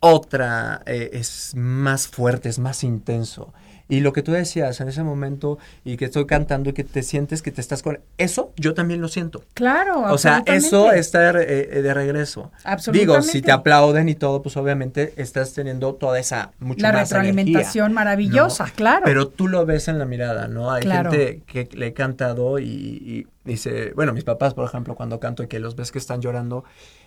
otra, eh, es más fuerte, es más intenso. Y lo que tú decías en ese momento y que estoy cantando y que te sientes que te estás con... Eso yo también lo siento. Claro, O sea, eso está de, re- eh, de regreso. Absolutamente. Digo, si te aplauden y todo, pues obviamente estás teniendo toda esa mucho La más retroalimentación energía, maravillosa, ¿no? claro. Pero tú lo ves en la mirada, ¿no? Hay Claro. gente que le he cantado y, y dice, bueno, mis papás, por ejemplo, cuando canto y que los ves que están llorando, eh,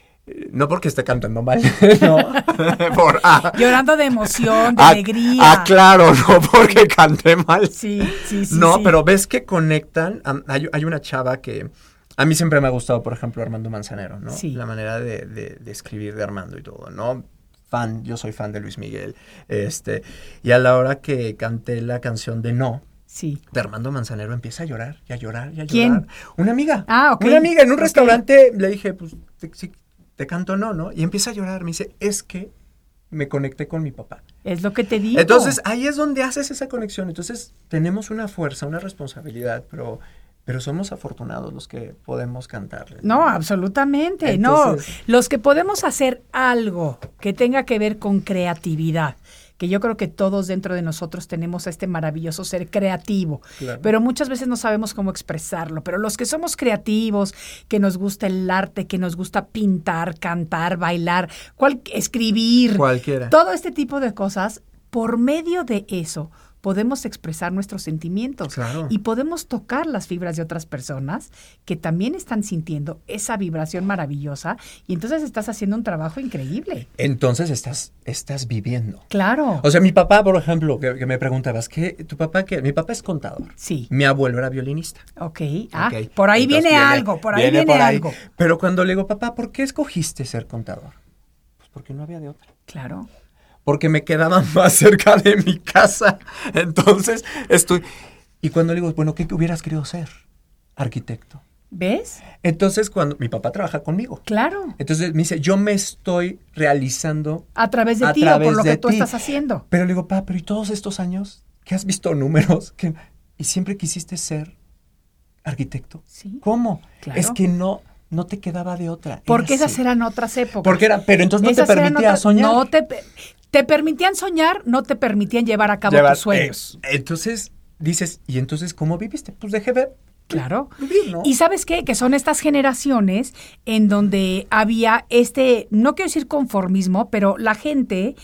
no porque esté cantando mal, no. Por- ah, Llorando de emoción, de ah, alegría. ah, claro, no porque cante mal. Sí, sí, sí. no, sí. pero ves que conectan. hay, hay una chava que a mí siempre me ha gustado, por ejemplo, Armando Manzanero, ¿no? Sí. La manera de, de- de escribir de Armando y todo, ¿no? Fan, yo soy fan de Luis Miguel. Este, y a la hora que canté la canción de No, Sí. de Armando Manzanero empieza a llorar y a llorar y a ¿Quién? llorar. Una amiga. Ah, ok. Una amiga en un restaurante le dije, pues, te canto no, ¿no? Y empieza a llorar. Me dice, es que me conecté con mi papá. Es lo que te digo. Entonces, ahí es donde haces esa conexión. Entonces, tenemos una fuerza, una responsabilidad, pero, pero somos afortunados los que podemos cantarle. No, absolutamente. no, los que podemos hacer algo que tenga que ver con creatividad, que yo creo que todos dentro de nosotros tenemos este maravilloso ser creativo, Claro. pero muchas veces no sabemos cómo expresarlo. Pero los que somos creativos, que nos gusta el arte, que nos gusta pintar, cantar, bailar, cual- escribir, Cualquiera. todo este tipo de cosas, por medio de eso podemos expresar nuestros sentimientos Claro. y podemos tocar las fibras de otras personas que también están sintiendo esa vibración maravillosa y entonces estás haciendo un trabajo increíble. Entonces, estás, estás viviendo. Claro. O sea, mi papá, por ejemplo, que, que me preguntabas, ¿qué, ¿tu papá qué? Mi papá es contador. Sí. Mi abuelo era violinista. Ok. Ah, por ahí Entonces, viene, algo, por ahí viene, por ahí. algo. Pero cuando le digo, papá, ¿por qué escogiste ser contador? Pues porque no había de otra. Claro. Porque me quedaba más cerca de mi casa. Entonces, estoy... Y cuando le digo, bueno, ¿qué hubieras querido ser? Arquitecto. ¿Ves? Entonces, cuando mi papá trabaja conmigo. Claro. Entonces me dice, yo me estoy realizando A través de a ti o por lo que tú ti. estás haciendo. Pero le digo, papá, pero ¿y todos estos años que has visto números? que Y siempre quisiste ser arquitecto. Sí. ¿Cómo? Claro. Es que no, no te quedaba de otra. Porque Era esas así. eran otras épocas. Porque era, pero entonces no Esas te eran permitía soñar. No te, te permitían soñar, no te permitían llevar a cabo Llevar- tus sueños. eh, entonces dices, ¿y entonces cómo viviste? Pues dejé ver. Claro. Vivir, ¿no? Y sabes qué? Que son estas generaciones en donde había este, no quiero decir conformismo, pero la gente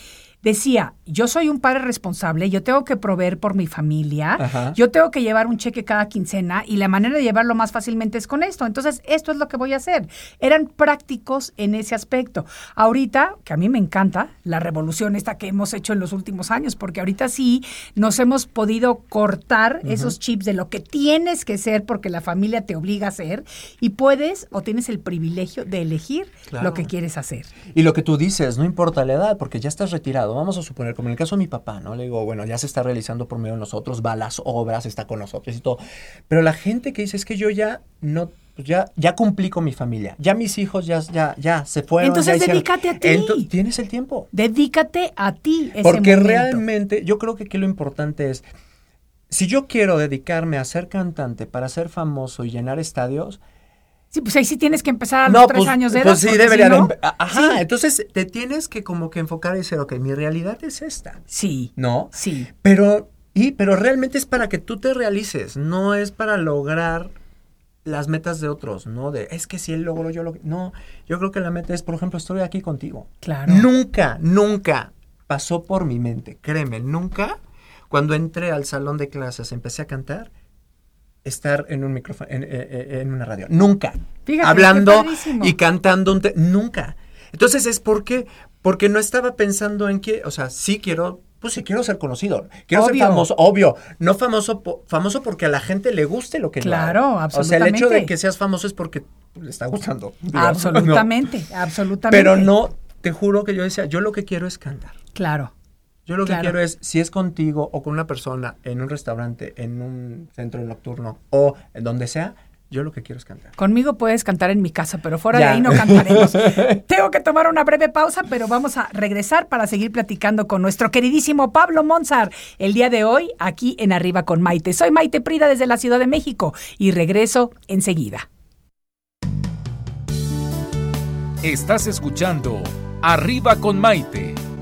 decía, yo soy un padre responsable, yo tengo que proveer por mi familia, Ajá. yo tengo que llevar un cheque cada quincena y la manera de llevarlo más fácilmente es con esto. Entonces, esto es lo que voy a hacer. Eran prácticos en ese aspecto. Ahorita, que a mí me encanta la revolución esta que hemos hecho en los últimos años, porque ahorita sí nos hemos podido cortar esos chips de lo que tienes que ser porque la familia te obliga a hacer y puedes o tienes el privilegio de elegir Claro. lo que quieres hacer. Y lo que tú dices, no importa la edad, porque ya estás retirado. Vamos a suponer, como en el caso de mi papá, ¿no? Le digo, bueno, ya se está realizando por medio de nosotros, va a las obras, está con nosotros y todo. Pero la gente que dice, es que yo ya no, pues ya, ya cumplí con mi familia, ya mis hijos ya, ya, ya se fueron. Entonces ya hicieron". dedícate a ti. Tienes el tiempo. Dedícate a ti ese Porque momento. realmente, yo creo que aquí lo importante es, si yo quiero dedicarme a ser cantante para ser famoso y llenar estadios, Sí, pues ahí sí tienes que empezar a los tres años de edad. pues sí porque debería si no- Ajá, Sí. entonces te tienes que como que enfocar y decir, ok, mi realidad es esta, Sí. ¿no? Sí. Pero, y, pero realmente es para que tú te realices, no es para lograr las metas de otros, ¿no? De, es que si él logró, yo lo... No, yo creo que la meta es, por ejemplo, estoy aquí contigo. Claro. Nunca, nunca pasó por mi mente, créeme, nunca, cuando entré al salón de clases, empecé a cantar, estar en un micrófono, en, eh, eh, en una radio. Nunca. Fíjate, Hablando y cantando, un nunca. Entonces es porque, porque no estaba pensando en que, o sea, sí quiero, pues sí quiero ser conocido, quiero Obvio. ser famoso, obvio, no famoso, famoso porque a la gente le guste lo que yo Claro, hago. O sea, el hecho de absolutamente. que seas famoso es porque le está gustando. digamos, Absolutamente, ¿no? absolutamente. Pero no, te juro que yo decía, yo lo que quiero es cantar. Claro. Yo lo que quiero es, si es contigo o con una persona en un restaurante, en un centro nocturno o en donde sea, yo lo que quiero es cantar. Conmigo puedes cantar en mi casa, pero fuera Ya. de ahí no cantaremos. Tengo que tomar una breve pausa, pero vamos a regresar para seguir platicando con nuestro queridísimo Pablo Monzar el día de hoy aquí en Arriba con Maite. Soy Maite Prida desde la Ciudad de México y regreso enseguida. Estás escuchando Arriba con Maite.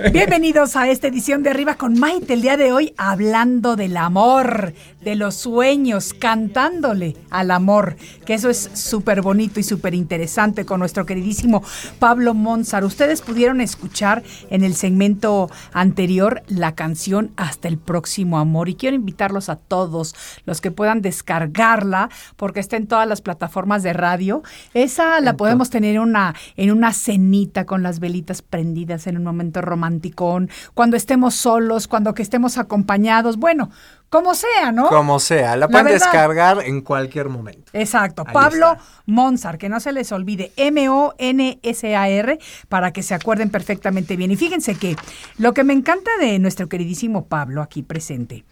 Bienvenidos a esta edición de Arriba con Maite. El día de hoy hablando del amor, de los sueños, cantándole al amor, que eso es súper bonito y súper interesante con nuestro queridísimo Pablo Monzar. Ustedes pudieron escuchar en el segmento anterior la canción Hasta el próximo amor y quiero invitarlos a todos los que puedan descargarla porque está en todas las plataformas de radio. Esa la podemos tener una, en una cenita con las velitas prendidas en un momento romanticón, cuando estemos solos, cuando que estemos acompañados, bueno, como sea, ¿no? Como sea, la La pueden verdad. descargar en cualquier momento. Exacto, Ahí Pablo está. Monzar, que no se les olvide, M-O-N-S-A-R, para que se acuerden perfectamente bien. Y fíjense que lo que me encanta de nuestro queridísimo Pablo aquí presente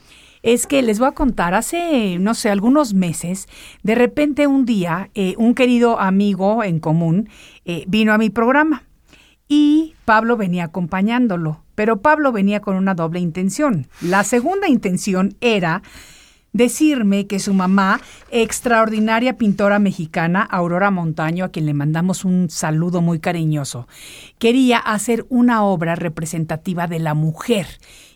es que les voy a contar, hace, no sé, algunos meses, de repente un día, eh, un querido amigo en común eh, vino a mi programa y Pablo venía acompañándolo, pero Pablo venía con una doble intención. La segunda intención era decirme que su mamá, extraordinaria pintora mexicana, Aurora Montaño, a quien le mandamos un saludo muy cariñoso, quería hacer una obra representativa de la mujer.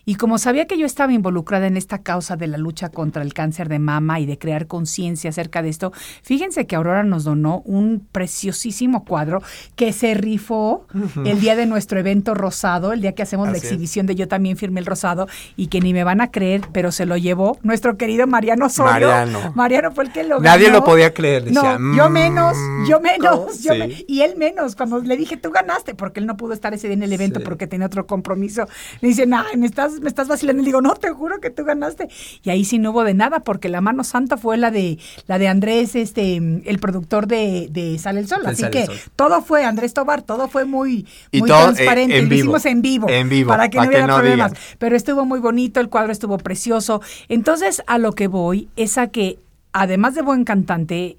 Y como sabía que yo estaba involucrada en esta causa de la lucha contra el cáncer de mama y de crear conciencia acerca de esto, fíjense que Aurora nos donó un preciosísimo cuadro que se rifó el día de nuestro evento rosado, el día que hacemos la es. exhibición de Yo también firmé el rosado y que ni me van a creer, pero se lo llevó nuestro querido Mariano Osorio. Mariano. Mariano fue el que lo Nadie ganó. lo podía creer, decía, no, yo "Mm, menos, yo menos, yo Sí. me- y él menos. Cuando le dije, tú ganaste, porque él no pudo estar ese día en el evento Sí. porque tenía otro compromiso. Le dice, ay, me estás, me estás vacilando. Y le digo, no, te juro que tú ganaste. Y ahí sí no hubo de nada, porque la mano santa fue la de, la de Andrés, este, el productor de, de Sale el Sol. Así Sale que Sol. todo fue, Andrés Tobar, todo fue muy, Y muy todo, eh, transparente. en Lo vivo. hicimos en vivo. En vivo, Para que no que hubiera no problemas. digan. Pero estuvo muy bonito, el cuadro estuvo precioso. Entonces, a lo que voy es a que, además de buen cantante,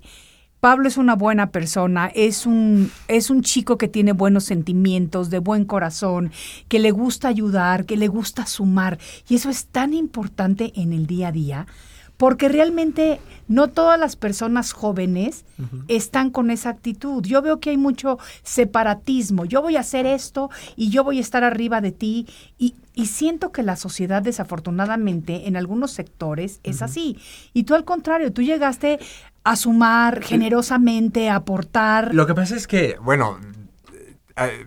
Pablo es una buena persona, es un, es un chico que tiene buenos sentimientos, de buen corazón, que le gusta ayudar, que le gusta sumar. Y eso es tan importante en el día a día, porque realmente no todas las personas jóvenes están con esa actitud. Yo veo que hay mucho separatismo. Yo voy a hacer esto y yo voy a estar arriba de ti. Y, y siento que la sociedad, desafortunadamente, en algunos sectores es así. Y tú al contrario, tú llegaste a sumar generosamente, a aportar. Lo que pasa es que, bueno, eh,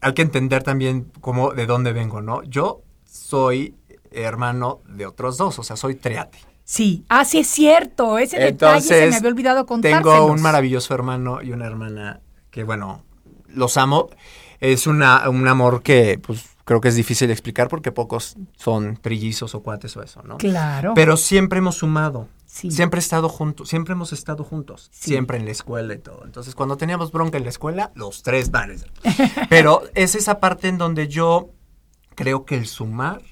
hay que entender también cómo, de dónde vengo, ¿no? Yo soy hermano de otros dos, o sea, soy triate. Sí, ah, sí es cierto. Ese detalle se me había olvidado contárselos. tengo un maravilloso hermano y una hermana que, bueno, los amo. Es una, un amor que, pues, creo que es difícil de explicar porque pocos son trillizos o cuates o eso, ¿no? Claro. Pero siempre hemos sumado. Sí. Siempre he estado juntos, siempre hemos estado juntos, Sí. siempre en la escuela y todo. Entonces, cuando teníamos bronca en la escuela, los tres van. Pero es esa parte en donde yo creo que el sumar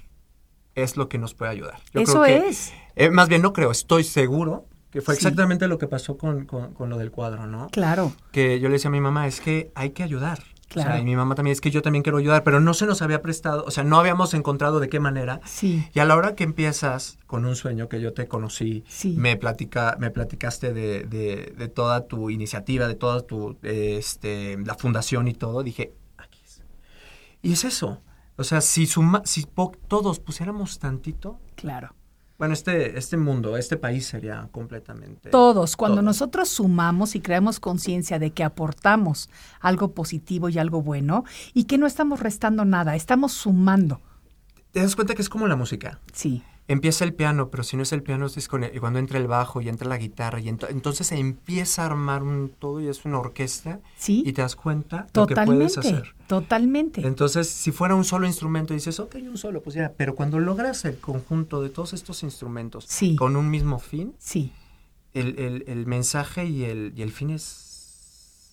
es lo que nos puede ayudar. Yo Eso creo que- es. eh, más bien no creo, estoy seguro que fue Sí. exactamente lo que pasó con, con- con lo del cuadro, ¿no? Claro. Que yo le decía a mi mamá, es que hay que ayudar. Claro. O sea, y mi mamá también, es que yo también quiero ayudar, pero no se nos había prestado, o sea, no habíamos encontrado de qué manera. Sí. Y a la hora que empiezas con un sueño que yo te conocí, Sí. me, platica, me platicaste de, de- de toda tu iniciativa, de toda tu, este, la fundación y todo, dije, aquí es. Y es eso. O sea, si, suma, si todos pusiéramos tantito, Claro. Bueno, este, este mundo, este país sería completamente... Todos, cuando todo. nosotros sumamos y creamos conciencia de que aportamos algo positivo y algo bueno y que no estamos restando nada, estamos sumando. Te das cuenta que es como la música. Sí, Empieza el piano, pero si no es el piano, es y cuando entra el bajo y entra la guitarra, y ento- entonces se empieza a armar un todo y es una orquesta. Sí. Y te das cuenta lo que puedes hacer. totalmente. Entonces, si fuera un solo instrumento, dices, ok, un solo, pues ya. Pero cuando logras el conjunto de todos estos instrumentos Sí. con un mismo fin, Sí, el, el- el mensaje y el, y el fin es,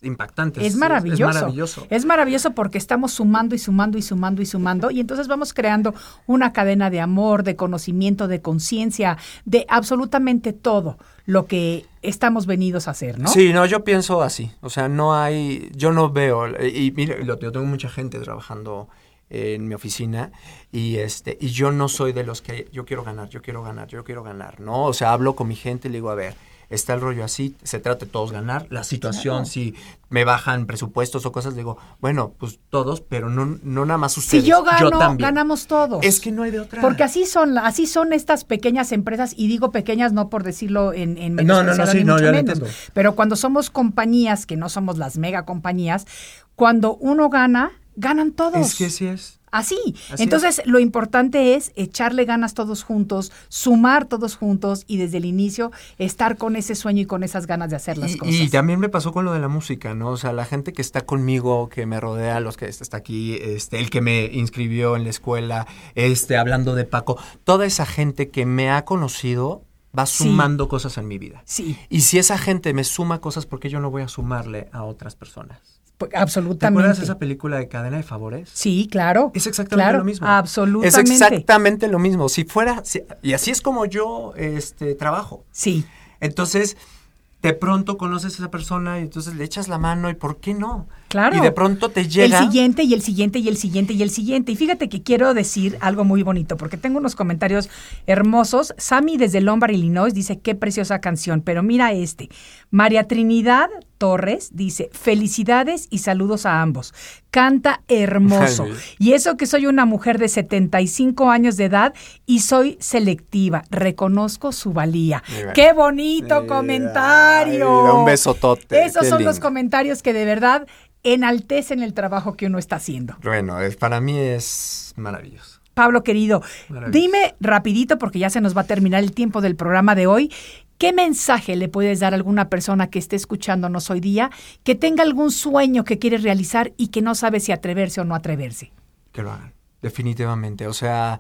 impactantes. Es maravilloso. Es maravilloso. Es maravilloso porque estamos sumando y sumando y sumando y sumando y entonces vamos creando una cadena de amor, de conocimiento, de conciencia, de absolutamente todo lo que estamos venidos a hacer, ¿no? Sí, no, yo pienso así. O sea, no hay, yo no veo, y mire, lo- yo tengo mucha gente trabajando en mi oficina y este y yo no soy de los que yo quiero ganar, yo quiero ganar, yo quiero ganar, ¿no? O sea, hablo con mi gente y le digo, a ver, está el rollo así, se trata de todos ganar, la situación, si me bajan presupuestos o cosas, digo, bueno, pues todos, pero no, no nada más Si ustedes, yo gano, también. ganamos todos. Es que no hay de otra. Porque así son, así son estas pequeñas empresas, y digo pequeñas no por decirlo en, en No, no, no, sí, no, yo menos. entiendo. Pero cuando somos compañías, que no somos las mega compañías, cuando uno gana, ganan todos. Es que sí es. Así. Así Entonces, lo importante es echarle ganas todos juntos, sumar todos juntos y desde el inicio estar con ese sueño y con esas ganas de hacer las Y, cosas. y también me pasó con lo de la música, ¿no? O sea, la gente que está conmigo, que me rodea, los que está aquí, este, el que me inscribió en la escuela, este, hablando de Paco, toda esa gente que me ha conocido va Sí. sumando cosas en mi vida. Sí, Y si esa gente me suma cosas, ¿por qué yo no voy a sumarle a otras personas? Pues, ¿Te absolutamente. acuerdas de esa película de Cadena de Favores? Sí, claro. Es exactamente Claro, lo mismo. Absolutamente. Es exactamente lo mismo. Si fuera, si- y así es como yo este, trabajo. Sí. Entonces, de pronto conoces a esa persona y entonces le echas la mano y ¿por qué no? Claro. Y de pronto te llega... El siguiente y el siguiente y el siguiente y el siguiente. Y fíjate que quiero decir algo muy bonito porque tengo unos comentarios hermosos. Sammy desde Lombard, Illinois dice, qué preciosa canción. Pero mira este. María Trinidad Torres dice, felicidades y saludos a ambos. Canta hermoso. Y eso que soy una mujer de 75 años de edad y soy selectiva. Reconozco su valía. Qué bonito comentario. Mira, un besotote, Esos qué son los comentarios que de verdad enaltecen el trabajo que uno está haciendo. Bueno, es- para mí es maravilloso. Pablo querido, dime rapidito porque ya se nos va a terminar el tiempo del programa de hoy. ¿Qué mensaje le puedes dar a alguna persona que esté escuchándonos hoy día, que tenga algún sueño que quiere realizar y que no sabe si atreverse o no atreverse? Que lo hagan, definitivamente. O sea,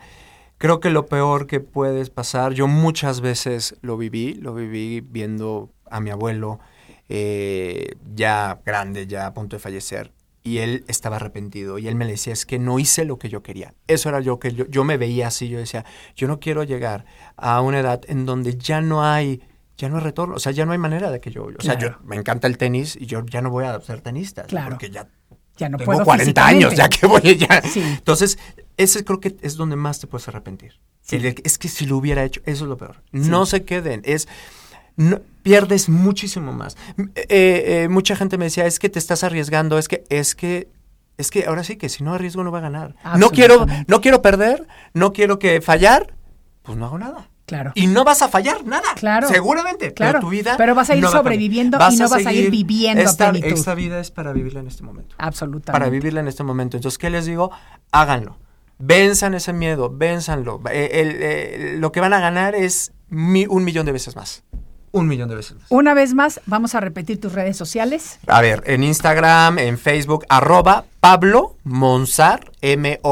creo que lo peor que puedes pasar, yo muchas veces lo viví, lo viví viendo a mi abuelo eh, ya grande, ya a punto de fallecer. Y él estaba arrepentido y él me decía, es que no hice lo que yo quería. Eso era yo que yo, yo me veía así, yo decía, yo no quiero llegar a una edad en donde ya no hay, ya no hay retorno, o sea, ya no hay manera de que yo, o sea, yo me encanta el tenis y yo ya no voy a ser tenista, Claro. porque ya Ya no tengo puedo 40 años, ya que voy ya. Sí. Entonces, ese creo que es donde más te puedes arrepentir. Sí. El de- es que si lo hubiera hecho, eso es lo peor. No se queden, es no- pierdes muchísimo más. Eh, eh, mucha gente me decía, es que te estás arriesgando, es que es que es que ahora sí que si no arriesgo no va a ganar. No quiero no quiero perder, no quiero que fallar, pues no hago nada. Claro. Y no vas a fallar nada. Claro. Seguramente. Claro. Pero tu vida. Pero vas a ir no sobreviviendo y no vas a ir viviendo a esta, plenitud. Esta vida es para vivirla en este momento Absolutamente. para vivirla en este momento. Entonces, ¿qué les digo? Háganlo. Venzan ese miedo, vénzanlo. El- eh, lo que van a ganar es mi- un millón de veces más. Un millón de veces más. Una vez más, vamos a repetir tus redes sociales. A ver, en Instagram, en Facebook, arroba Pablo Monsar, M-O-N-S-A-R,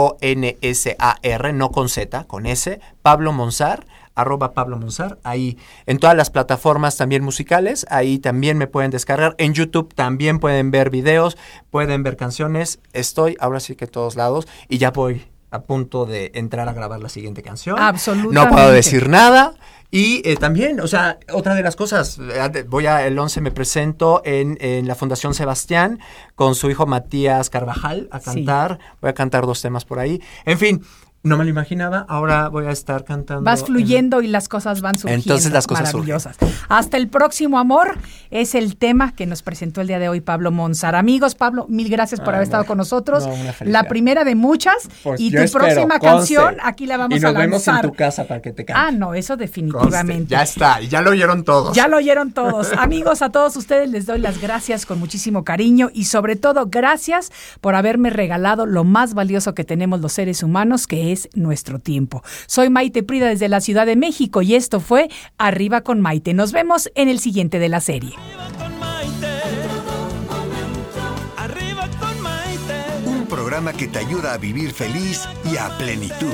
no con Z, con S, Pablo Monsar, arroba Pablo Monsar, ahí en todas las plataformas también musicales, ahí también me pueden descargar, en YouTube también pueden ver videos, pueden ver canciones, estoy ahora sí que todos lados y ya voy a punto de entrar a grabar la siguiente canción. Absolutamente. No puedo decir nada. Y eh, también, o sea, otra de las cosas, eh, voy a, el 11 me presento en, en la Fundación Sebastián con su hijo Matías Carvajal a Sí. cantar. Voy a cantar dos temas por ahí. En fin, no me lo imaginaba. Ahora voy a estar cantando. Vas en- fluyendo y las cosas van surgiendo. Entonces las cosas maravillosas. Hasta el próximo amor es el tema que nos presentó el día de hoy Pablo Monzar. Amigos, Pablo, mil gracias por Ay, haber estado con nosotros. No, una felicidad. la primera de muchas Pues y tu espero, próxima conste. canción aquí la vamos Y nos a vemos lanzar. en tu casa para que te cante. Ah, no, eso Conste. definitivamente. Ya está, y ya lo oyeron todos. Ya lo oyeron todos. Amigos, a todos ustedes les doy las gracias con muchísimo cariño y sobre todo gracias por haberme regalado lo más valioso que tenemos los seres humanos, que es nuestro tiempo. Soy Maite Prida desde la Ciudad de México y esto fue Arriba con Maite. Nos vemos en el siguiente de la serie. Un programa que te ayuda a vivir feliz y a plenitud.